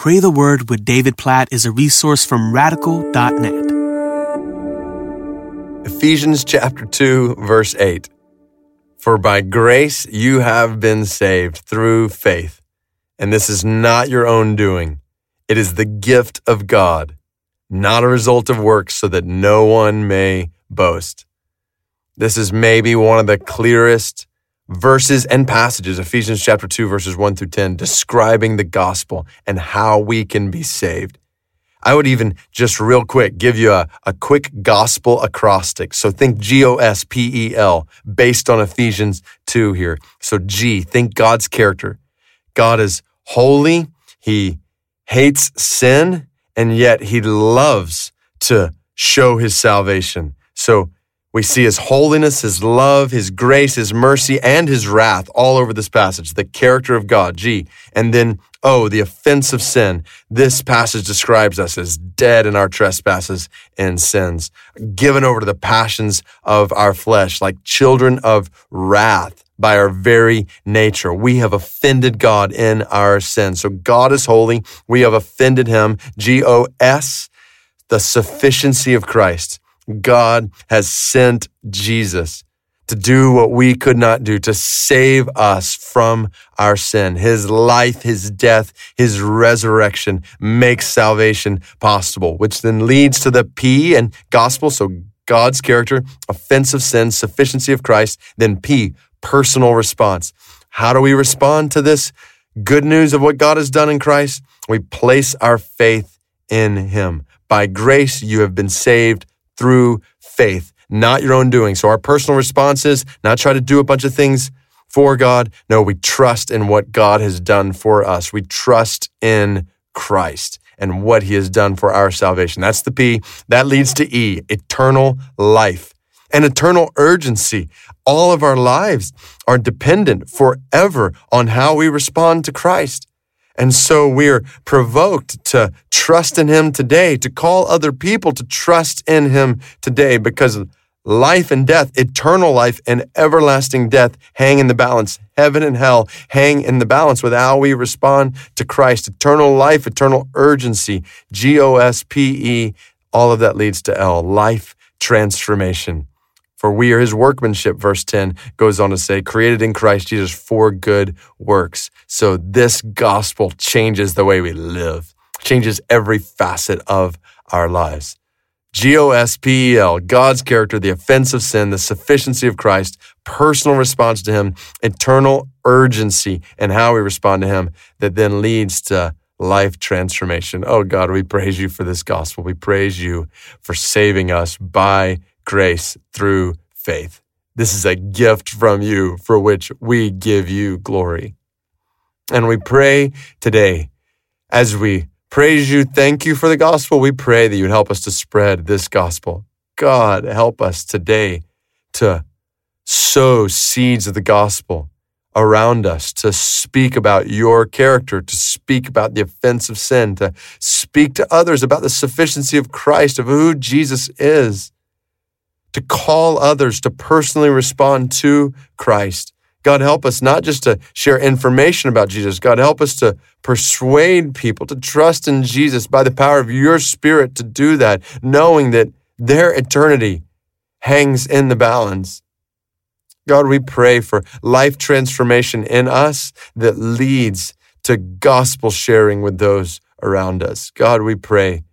Pray the Word with David Platt is a resource from radical.net. Ephesians chapter 2, verse 8. For by grace you have been saved through faith, and this is not your own doing. It is the gift of God, not a result of works, so that no one may boast. This is maybe one of the clearest verses and passages, Ephesians chapter 2, verses 1 through 10, describing the gospel and how we can be saved. I would even just real quick give you a, a quick gospel acrostic. So think G O S P E L based on Ephesians 2 here. So G, think God's character. God is holy. He hates sin and yet he loves to show his salvation. So we see his holiness, his love, his grace, his mercy, and his wrath all over this passage. The character of God, G. And then, oh, the offense of sin. This passage describes us as dead in our trespasses and sins, given over to the passions of our flesh, like children of wrath by our very nature. We have offended God in our sin. So God is holy. We have offended him. G O S, the sufficiency of Christ. God has sent Jesus to do what we could not do, to save us from our sin. His life, his death, his resurrection makes salvation possible, which then leads to the P and gospel. So God's character, offense of sin, sufficiency of Christ. Then P, personal response. How do we respond to this good news of what God has done in Christ? We place our faith in him. By grace, you have been saved through faith, not your own doing. So our personal response is not try to do a bunch of things for God. No, we trust in what God has done for us. We trust in Christ and what he has done for our salvation. That's the P. That leads to E, eternal life and eternal urgency. All of our lives are dependent forever on how we respond to Christ. And so we're provoked to trust in Him today, to call other people to trust in Him today, because life and death, eternal life and everlasting death hang in the balance. Heaven and hell hang in the balance with how we respond to Christ. Eternal life, eternal urgency, G O S P E, all of that leads to L, life transformation. For we are his workmanship, verse 10 goes on to say, created in Christ Jesus for good works. So this gospel changes the way we live, changes every facet of our lives. G O S P E L, God's character, the offense of sin, the sufficiency of Christ, personal response to Him, eternal urgency, and how we respond to Him that then leads to life transformation. Oh God, we praise you for this gospel. We praise you for saving us by grace through faith. This is a gift from you for which we give you glory. And we pray today as we praise you, thank you for the gospel. We pray that you would help us to spread this gospel. God, help us today to sow seeds of the gospel around us, to speak about your character, to speak about the offense of sin, to speak to others about the sufficiency of Christ, of who Jesus is to call others to personally respond to Christ. God, help us not just to share information about Jesus. God, help us to persuade people to trust in Jesus by the power of your Spirit to do that, knowing that their eternity hangs in the balance. God, we pray for life transformation in us that leads to gospel sharing with those around us. God, we pray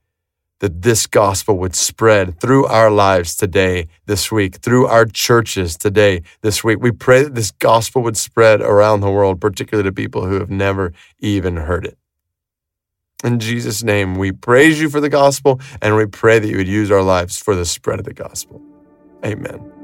that this gospel would spread through our lives today, this week, through our churches today, this week. We pray that this gospel would spread around the world, particularly to people who have never even heard it. In Jesus' name, we praise you for the gospel and we pray that you would use our lives for the spread of the gospel. Amen.